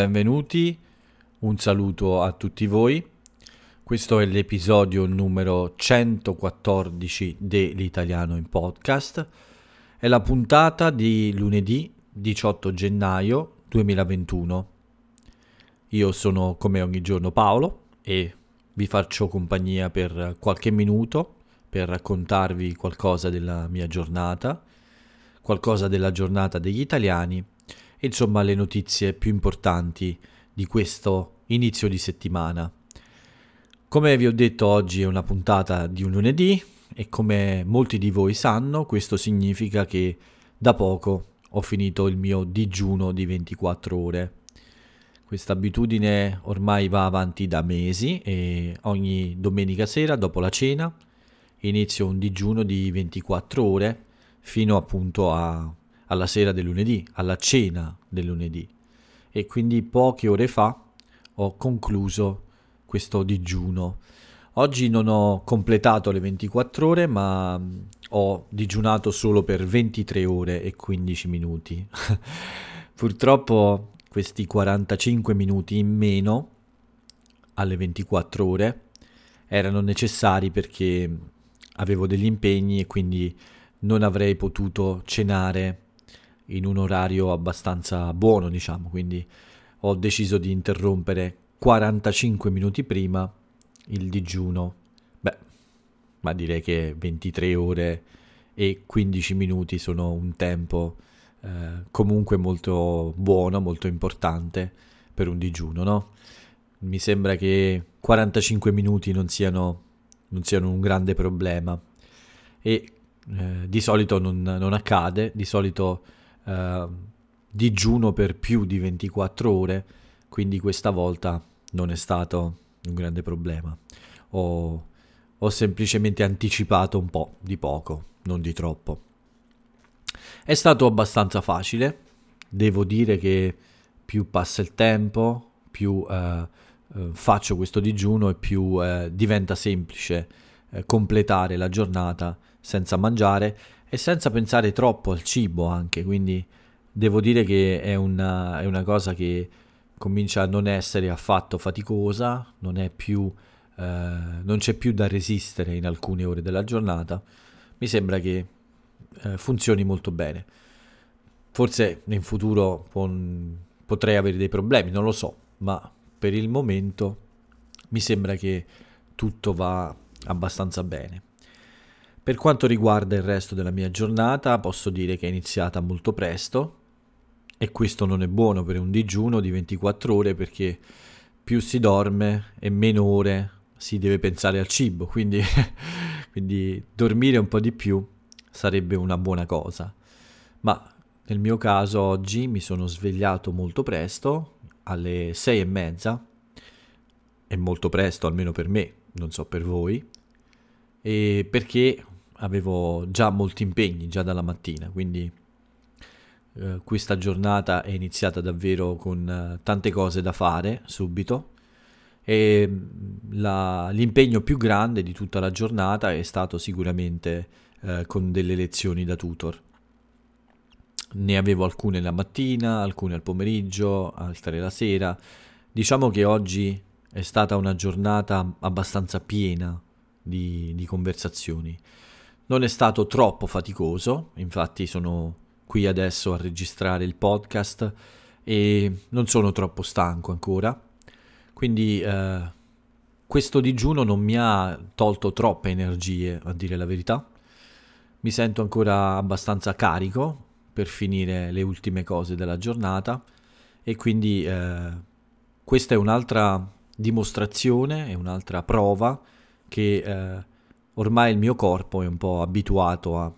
benvenuti, un saluto a tutti voi. Questo è l'episodio numero 114 dell'Italiano in Podcast. È la puntata di lunedì 18 gennaio 2021. Io sono come ogni giorno Paolo e vi faccio compagnia per qualche minuto per raccontarvi qualcosa della mia giornata, qualcosa della giornata degli italiani insomma le notizie più importanti di questo inizio di settimana. Come vi ho detto oggi è una puntata di un lunedì e come molti di voi sanno questo significa che da poco ho finito il mio digiuno di 24 ore. Questa abitudine ormai va avanti da mesi e ogni domenica sera dopo la cena inizio un digiuno di 24 ore fino appunto a alla sera del lunedì, alla cena del lunedì. E quindi poche ore fa ho concluso questo digiuno. Oggi non ho completato le 24 ore, ma mm, ho digiunato solo per 23 ore e 15 minuti. Purtroppo questi 45 minuti in meno alle 24 ore erano necessari perché avevo degli impegni e quindi non avrei potuto cenare in un orario abbastanza buono, diciamo, quindi ho deciso di interrompere 45 minuti prima il digiuno. Beh, ma direi che 23 ore e 15 minuti sono un tempo eh, comunque molto buono, molto importante per un digiuno, no? Mi sembra che 45 minuti non siano, non siano un grande problema e eh, di solito non, non accade, di solito eh, digiuno per più di 24 ore, quindi questa volta non è stato un grande problema. Ho, ho semplicemente anticipato un po' di poco, non di troppo. È stato abbastanza facile, devo dire che più passa il tempo, più eh, eh, faccio questo digiuno e più eh, diventa semplice eh, completare la giornata senza mangiare e senza pensare troppo al cibo anche, quindi devo dire che è una, è una cosa che comincia a non essere affatto faticosa, non, più, eh, non c'è più da resistere in alcune ore della giornata, mi sembra che eh, funzioni molto bene. Forse in futuro pon- potrei avere dei problemi, non lo so, ma per il momento mi sembra che tutto va abbastanza bene. Per quanto riguarda il resto della mia giornata, posso dire che è iniziata molto presto e questo non è buono per un digiuno di 24 ore perché più si dorme e meno ore si deve pensare al cibo, quindi, quindi dormire un po' di più sarebbe una buona cosa. Ma nel mio caso oggi mi sono svegliato molto presto, alle sei e mezza, è molto presto almeno per me, non so per voi, e perché avevo già molti impegni già dalla mattina, quindi eh, questa giornata è iniziata davvero con eh, tante cose da fare subito e mm, la, l'impegno più grande di tutta la giornata è stato sicuramente eh, con delle lezioni da tutor. Ne avevo alcune la mattina, alcune al pomeriggio, altre la sera. Diciamo che oggi è stata una giornata abbastanza piena di, di conversazioni. Non è stato troppo faticoso, infatti sono qui adesso a registrare il podcast e non sono troppo stanco ancora. Quindi eh, questo digiuno non mi ha tolto troppe energie, a dire la verità. Mi sento ancora abbastanza carico per finire le ultime cose della giornata e quindi eh, questa è un'altra dimostrazione, è un'altra prova che eh, ormai il mio corpo è un po' abituato a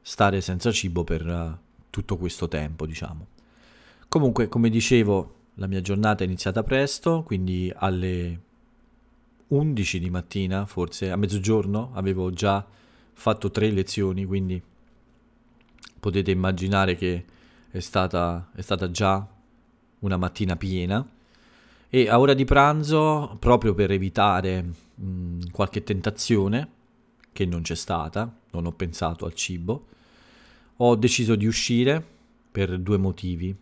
stare senza cibo per uh, tutto questo tempo, diciamo. Comunque, come dicevo, la mia giornata è iniziata presto, quindi alle 11 di mattina, forse a mezzogiorno, avevo già fatto tre lezioni, quindi potete immaginare che è stata, è stata già una mattina piena. E a ora di pranzo, proprio per evitare mh, qualche tentazione, che non c'è stata, non ho pensato al cibo, ho deciso di uscire per due motivi.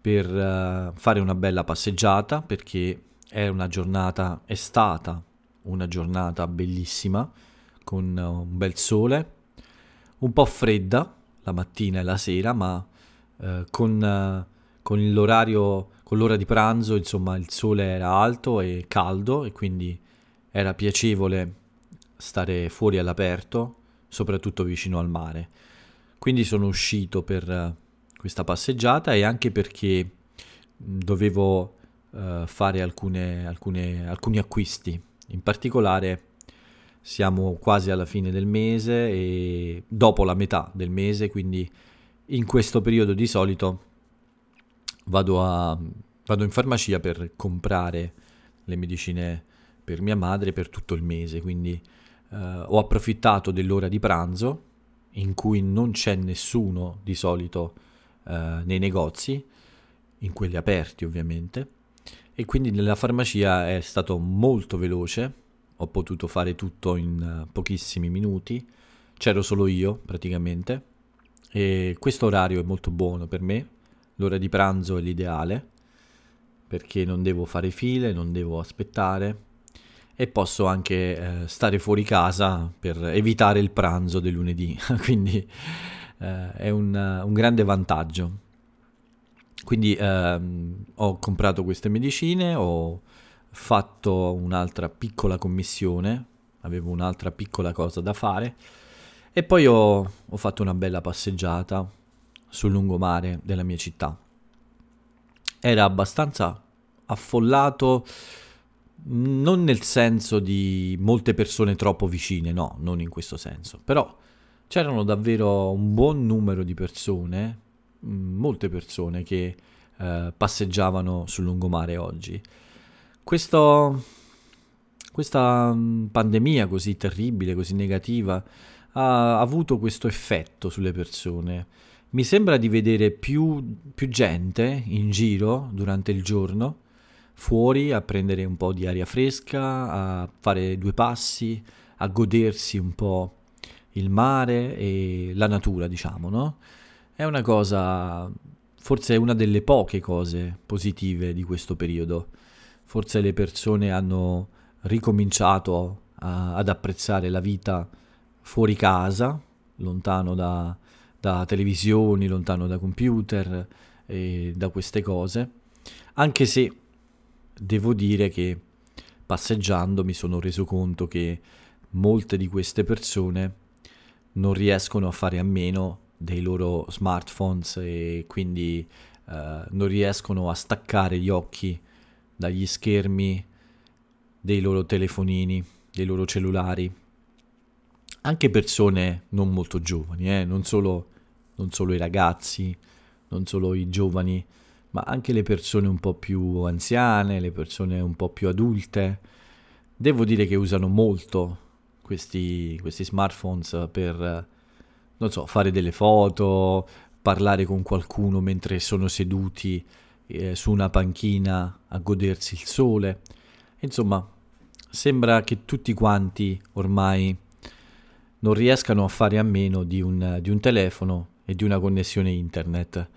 per uh, fare una bella passeggiata perché è una giornata, è stata una giornata bellissima con uh, un bel sole, un po' fredda la mattina e la sera, ma uh, con, con l'orario, con l'ora di pranzo, insomma, il sole era alto e caldo e quindi era piacevole stare fuori all'aperto, soprattutto vicino al mare. Quindi sono uscito per questa passeggiata e anche perché dovevo uh, fare alcune, alcune, alcuni acquisti. In particolare siamo quasi alla fine del mese e dopo la metà del mese, quindi in questo periodo di solito vado, a, vado in farmacia per comprare le medicine per mia madre per tutto il mese, quindi uh, ho approfittato dell'ora di pranzo in cui non c'è nessuno di solito uh, nei negozi, in quelli aperti ovviamente, e quindi nella farmacia è stato molto veloce, ho potuto fare tutto in uh, pochissimi minuti, c'ero solo io praticamente, e questo orario è molto buono per me, l'ora di pranzo è l'ideale, perché non devo fare file, non devo aspettare, e posso anche eh, stare fuori casa per evitare il pranzo del lunedì, quindi eh, è un, un, grande vantaggio. Quindi ehm, ho comprato queste medicine, ho fatto un'altra piccola commissione, avevo un'altra piccola cosa da fare e poi ho, ho fatto una bella passeggiata sul lungomare della mia città. Era abbastanza affollato, non nel senso di molte persone troppo vicine, no, non in questo senso, però c'erano davvero un buon numero di persone, molte persone che eh, passeggiavano sul lungomare oggi. Questo, questa mm, pandemia così terribile, così negativa, ha avuto questo effetto sulle persone. Mi sembra di vedere più, più gente in giro durante il giorno fuori a prendere un po' di aria fresca, a fare due passi, a godersi un po' il mare e la natura, diciamo, no? È una cosa, forse è una delle poche cose positive di questo periodo. Forse le persone hanno ricominciato a, ad apprezzare la vita fuori casa, lontano da, da televisioni, lontano da computer e da queste cose, anche se devo dire che passeggiando mi sono reso conto che molte di queste persone non riescono a fare a meno dei loro smartphones e quindi uh, non riescono a staccare gli occhi dagli schermi dei loro telefonini, dei loro cellulari. Anche persone non molto giovani, eh? non, solo, non solo i ragazzi, non solo i giovani, ma anche le persone un po' più anziane, le persone un po' più adulte, devo dire che usano molto questi, questi smartphones per, non so, fare delle foto, parlare con qualcuno mentre sono seduti eh, su una panchina a godersi il sole. Insomma, sembra che tutti quanti ormai non riescano a fare a meno di un, di un telefono e di una connessione internet.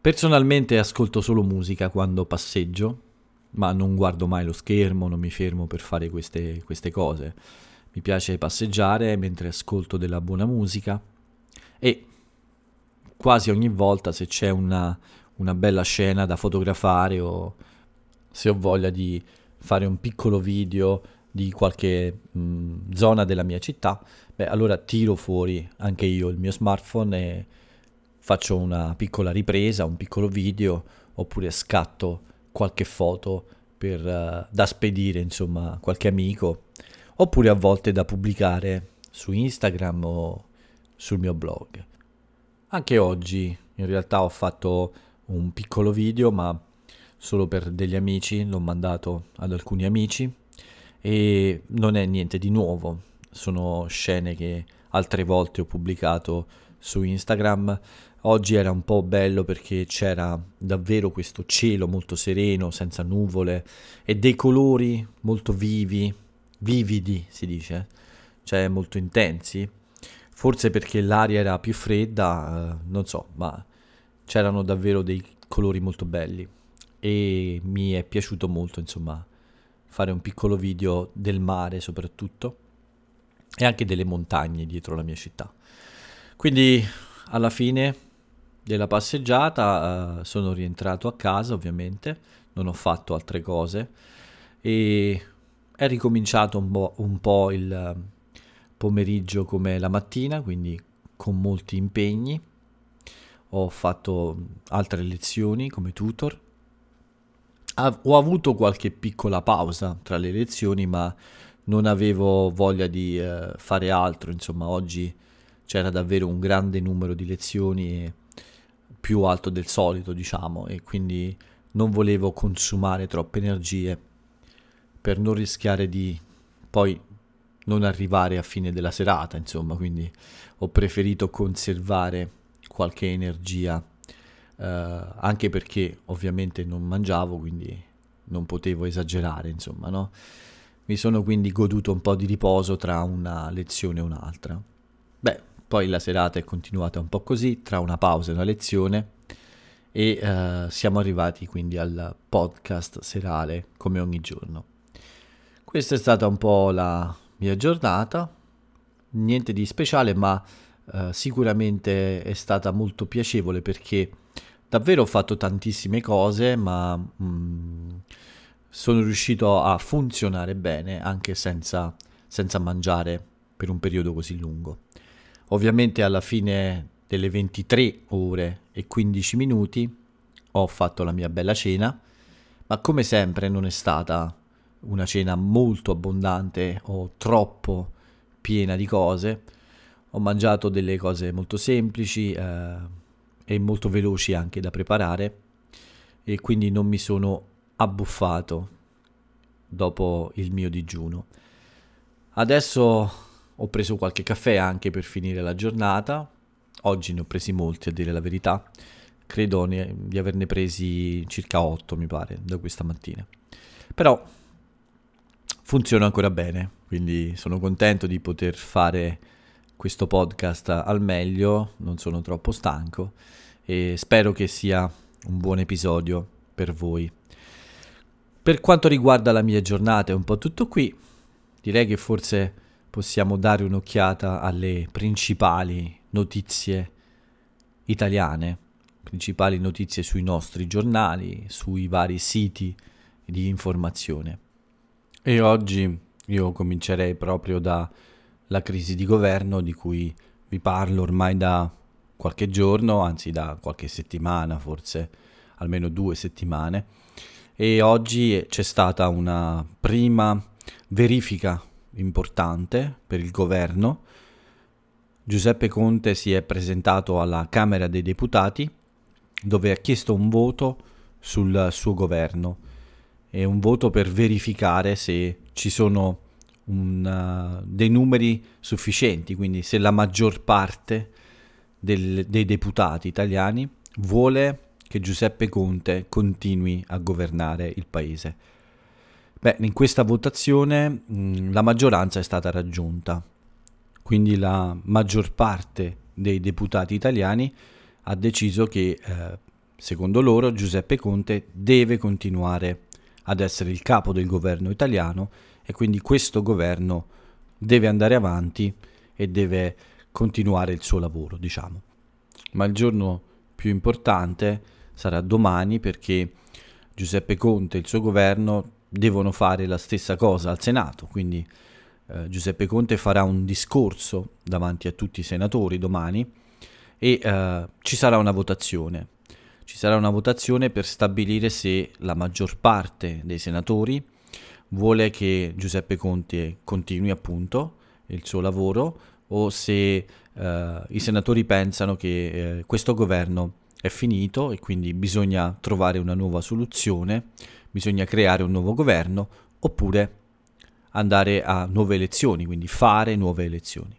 Personalmente ascolto solo musica quando passeggio, ma non guardo mai lo schermo, non mi fermo per fare queste, queste cose. Mi piace passeggiare mentre ascolto della buona musica e quasi ogni volta se c'è una, una bella scena da fotografare o se ho voglia di fare un piccolo video di qualche mh, zona della mia città, beh allora tiro fuori anche io il mio smartphone e faccio una piccola ripresa, un piccolo video, oppure scatto qualche foto per, uh, da spedire, insomma, a qualche amico, oppure a volte da pubblicare su Instagram o sul mio blog. Anche oggi in realtà ho fatto un piccolo video, ma solo per degli amici, l'ho mandato ad alcuni amici e non è niente di nuovo, sono scene che altre volte ho pubblicato su Instagram. Oggi era un po' bello perché c'era davvero questo cielo molto sereno, senza nuvole e dei colori molto vivi, vividi si dice, cioè molto intensi. Forse perché l'aria era più fredda, eh, non so, ma c'erano davvero dei colori molto belli. E mi è piaciuto molto insomma fare un piccolo video del mare soprattutto e anche delle montagne dietro la mia città. Quindi alla fine della passeggiata uh, sono rientrato a casa ovviamente, non ho fatto altre cose e è ricominciato un po', un po il pomeriggio come la mattina, quindi con molti impegni. Ho fatto altre lezioni come tutor. Ho avuto qualche piccola pausa tra le lezioni, ma non avevo voglia di eh, fare altro. Insomma, oggi c'era davvero un grande numero di lezioni più alto del solito, diciamo, e quindi non volevo consumare troppe energie per non rischiare di poi non arrivare a fine della serata, insomma, quindi ho preferito conservare qualche energia, eh, anche perché ovviamente non mangiavo, quindi non potevo esagerare, insomma, no? Mi sono quindi goduto un po' di riposo tra una lezione e un'altra. Beh, poi la serata è continuata un po' così, tra una pausa e una lezione, e eh, siamo arrivati quindi al podcast serale come ogni giorno. Questa è stata un po' la mia giornata, niente di speciale, ma eh, sicuramente è stata molto piacevole perché davvero ho fatto tantissime cose, ma mh, mm, sono riuscito a funzionare bene anche senza, senza mangiare per un periodo così lungo. Ovviamente alla fine delle 23 ore e 15 minuti ho fatto la mia bella cena, ma come sempre non è stata una cena molto abbondante o troppo piena di cose. Ho mangiato delle cose molto semplici eh, e molto veloci anche da preparare e quindi non mi sono abbuffato dopo il mio digiuno. Adesso ho preso qualche caffè anche per finire la giornata. Oggi ne ho presi molti a dire la verità. Credo ne, di averne presi circa 8 mi pare da questa mattina. Però funziona ancora bene, quindi sono contento di poter fare questo podcast al meglio, non sono troppo stanco e spero che sia un buon episodio per voi. Per quanto riguarda la mia giornata è un po' tutto qui, direi che forse possiamo dare un'occhiata alle principali notizie italiane, principali notizie sui nostri giornali, sui vari siti di informazione. E oggi io comincerei proprio dalla crisi di governo di cui vi parlo ormai da qualche giorno, anzi da qualche settimana, forse almeno due settimane. E oggi c'è stata una prima verifica importante per il governo. Giuseppe Conte si è presentato alla Camera dei Deputati dove ha chiesto un voto sul suo governo è un voto per verificare se ci sono un, uh, dei numeri sufficienti, quindi se la maggior parte del, dei deputati italiani vuole che Giuseppe Conte continui a governare il paese. Beh, in questa votazione mh, mm, la maggioranza è stata raggiunta, quindi la maggior parte dei deputati italiani ha deciso che, eh, secondo loro, Giuseppe Conte deve continuare ad essere il capo del governo italiano e quindi questo governo deve andare avanti e deve continuare il suo lavoro, diciamo. Ma il giorno più importante sarà domani perché Giuseppe Conte e il suo governo devono fare la stessa cosa al Senato, quindi eh, Giuseppe Conte farà un discorso davanti a tutti i senatori domani e eh, ci sarà una votazione ci sarà una votazione per stabilire se la maggior parte dei senatori vuole che Giuseppe Conte continui appunto il suo lavoro o se eh, i senatori pensano che eh, questo governo è finito e quindi bisogna trovare una nuova soluzione, bisogna creare un nuovo governo oppure andare a nuove elezioni, quindi fare nuove elezioni.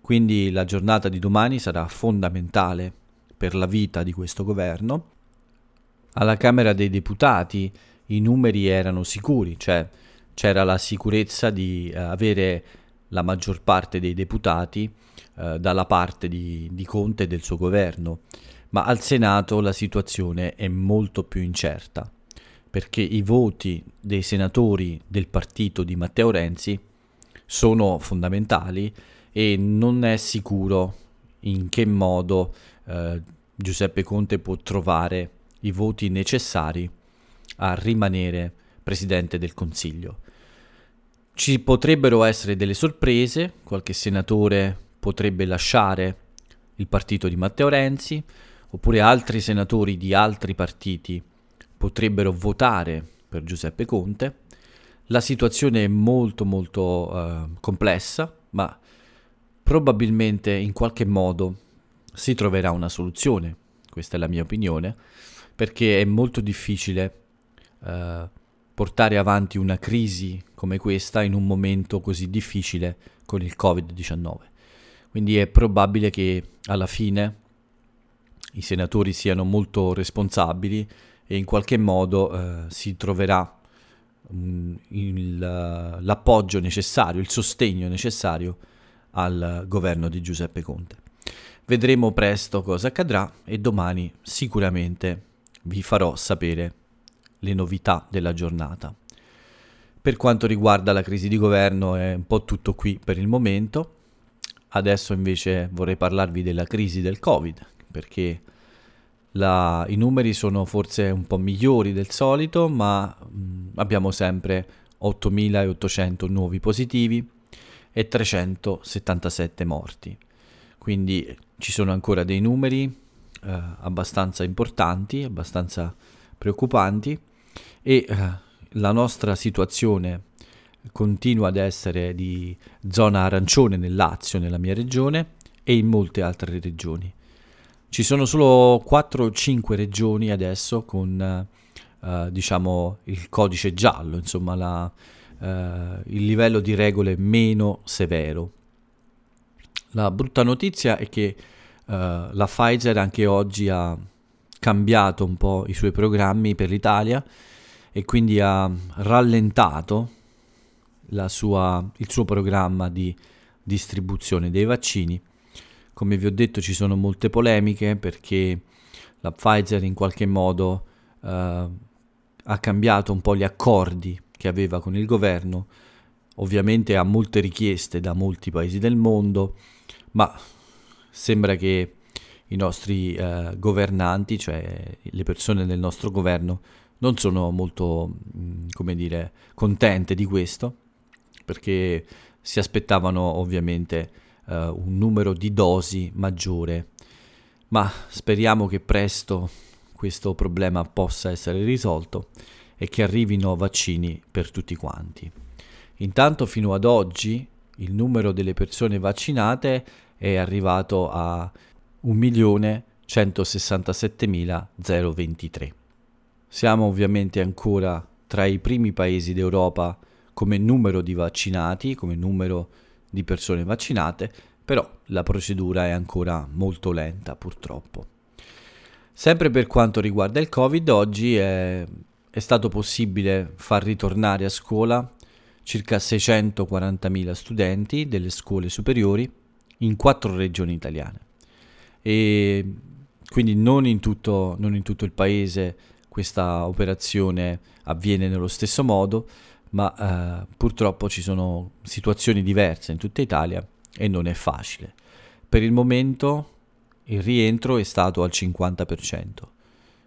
Quindi la giornata di domani sarà fondamentale per la vita di questo governo. Alla Camera dei Deputati i numeri erano sicuri, cioè c'era la sicurezza di eh, avere la maggior parte dei deputati eh, dalla parte di, di Conte e del suo governo, ma al Senato la situazione è molto più incerta, perché i voti dei senatori del partito di Matteo Renzi sono fondamentali e non è sicuro in che modo eh, Giuseppe Conte può trovare i voti necessari a rimanere presidente del Consiglio. Ci potrebbero essere delle sorprese, qualche senatore potrebbe lasciare il partito di Matteo Renzi, oppure altri senatori di altri partiti potrebbero votare per Giuseppe Conte. La situazione è molto molto uh, complessa, ma probabilmente in qualche modo si troverà una soluzione, questa è la mia opinione, perché è molto difficile uh, portare avanti una crisi come questa in un momento così difficile con il Covid-19. Quindi è probabile che alla fine i senatori siano molto responsabili e in qualche modo eh, si troverà um, il, l'appoggio necessario, il sostegno necessario al governo di Giuseppe Conte. Vedremo presto cosa accadrà e domani sicuramente vi farò sapere le novità della giornata. Per quanto riguarda la crisi di governo è un po' tutto qui per il momento. Adesso invece vorrei parlarvi della crisi del Covid, perché la, i numeri sono forse un po' migliori del solito, ma mh, abbiamo sempre 8.800 nuovi positivi e 377 morti. Quindi ci sono ancora dei numeri eh, abbastanza importanti, abbastanza preoccupanti e eh, la nostra situazione continua ad essere di zona arancione nel Lazio, nella mia regione e in molte altre regioni. Ci sono solo 4 o 5 regioni adesso con uh, diciamo il codice giallo, insomma la, uh, il livello di regole meno severo. La brutta notizia è che uh, la Pfizer anche oggi ha cambiato un po' i suoi programmi per l'Italia e quindi ha rallentato sua, il suo programma di distribuzione dei vaccini. Come vi ho detto ci sono molte polemiche perché la Pfizer in qualche modo uh, ha cambiato un po' gli accordi che aveva con il governo, ovviamente ha molte richieste da molti paesi del mondo, ma sembra che i nostri uh, governanti, cioè le persone del nostro governo, non sono molto, mh, come dire, contente di questo, perché si aspettavano ovviamente uh, un numero di dosi maggiore, ma speriamo che presto questo problema possa essere risolto e che arrivino vaccini per tutti quanti. Intanto fino ad oggi il numero delle persone vaccinate è arrivato a 1.167.023. Siamo ovviamente ancora tra i primi paesi d'Europa come numero di vaccinati, come numero di persone vaccinate, però la procedura è ancora molto lenta purtroppo. Sempre per quanto riguarda il Covid, oggi è, è stato possibile far ritornare a scuola circa 640.000 studenti delle scuole superiori in quattro regioni italiane. E quindi non in tutto, non in tutto il paese questa operazione avviene nello stesso modo, ma eh, purtroppo ci sono situazioni diverse in tutta Italia e non è facile. Per il momento il rientro è stato al 50%,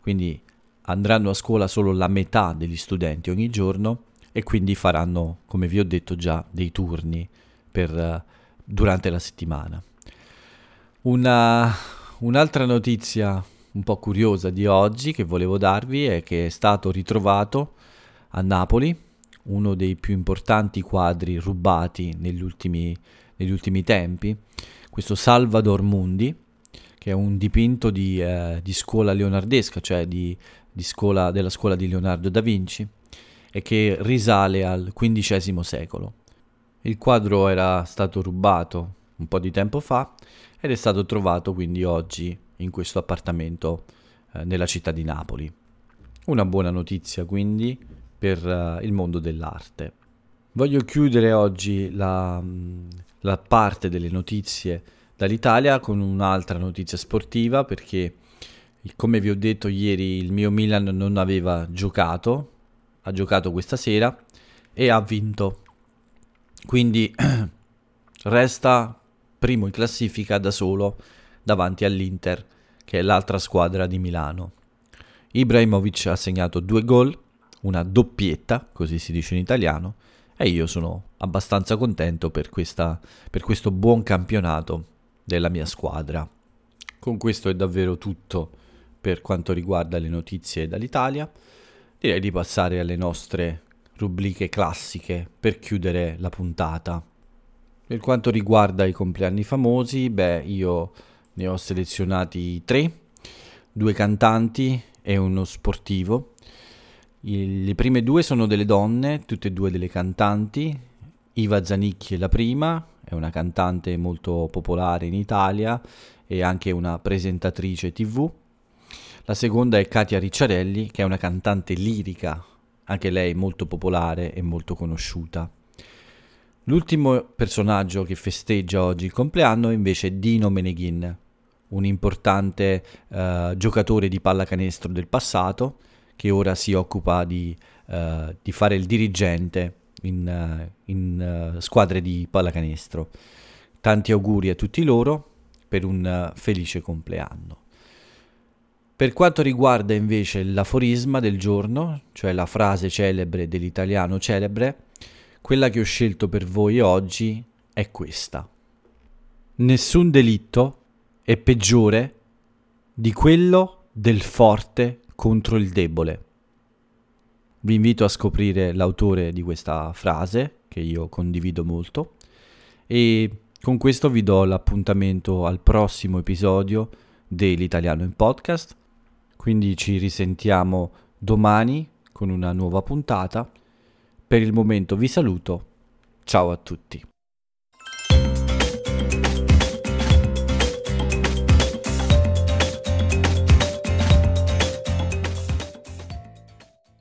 quindi andranno a scuola solo la metà degli studenti ogni giorno e quindi faranno, come vi ho detto già, dei turni per, uh, durante la settimana. Una, un'altra notizia un po' curiosa di oggi che volevo darvi è che è stato ritrovato a Napoli uno dei più importanti quadri rubati negli ultimi, negli ultimi tempi, questo Salvador Mundi, che è un dipinto di, eh, di scuola leonardesca, cioè di, di scuola, della scuola di Leonardo da Vinci, e che risale al XV secolo. Il quadro era stato rubato un po' di tempo fa ed è stato trovato quindi oggi in questo appartamento eh, nella città di Napoli. Una buona notizia quindi per uh, il mondo dell'arte. Voglio chiudere oggi la, mm, la parte delle notizie dall'Italia con un'altra notizia sportiva perché Come vi ho detto ieri, il mio Milan non aveva giocato, ha giocato questa sera e ha vinto. Quindi resta primo in classifica da solo davanti all'Inter, che è l'altra squadra di Milano. Ibrahimovic ha segnato due gol, una doppietta, così si dice in italiano, e io sono abbastanza contento per, questa, per questo buon campionato della mia squadra. Con questo è davvero tutto per quanto riguarda le notizie dall'Italia. Direi di passare alle nostre rubriche classiche per chiudere la puntata. Per quanto riguarda i compleanni famosi, beh, io ne ho selezionati tre, due cantanti e uno sportivo. I, le prime due sono delle donne, tutte e due delle cantanti. Iva Zanicchi è la prima, è una cantante molto popolare in Italia e anche una presentatrice tv. La seconda è Katia Ricciarelli, che è una cantante lirica, anche lei molto popolare e molto conosciuta. L'ultimo personaggio che festeggia oggi il compleanno è invece Dino Meneghin, un importante uh, giocatore di pallacanestro del passato che ora si occupa di, uh, di fare il dirigente in, uh, in squadre di pallacanestro. Tanti auguri a tutti loro per un felice compleanno. Per quanto riguarda invece l'aforisma del giorno, cioè la frase celebre dell'italiano celebre, quella che ho scelto per voi oggi è questa. Nessun delitto è peggiore di quello del forte contro il debole. Vi invito a scoprire l'autore di questa frase, che io condivido molto, e con questo vi do l'appuntamento al prossimo episodio dell'Italiano in Podcast. Quindi ci risentiamo domani con una nuova puntata per il momento vi saluto, ciao a tutti.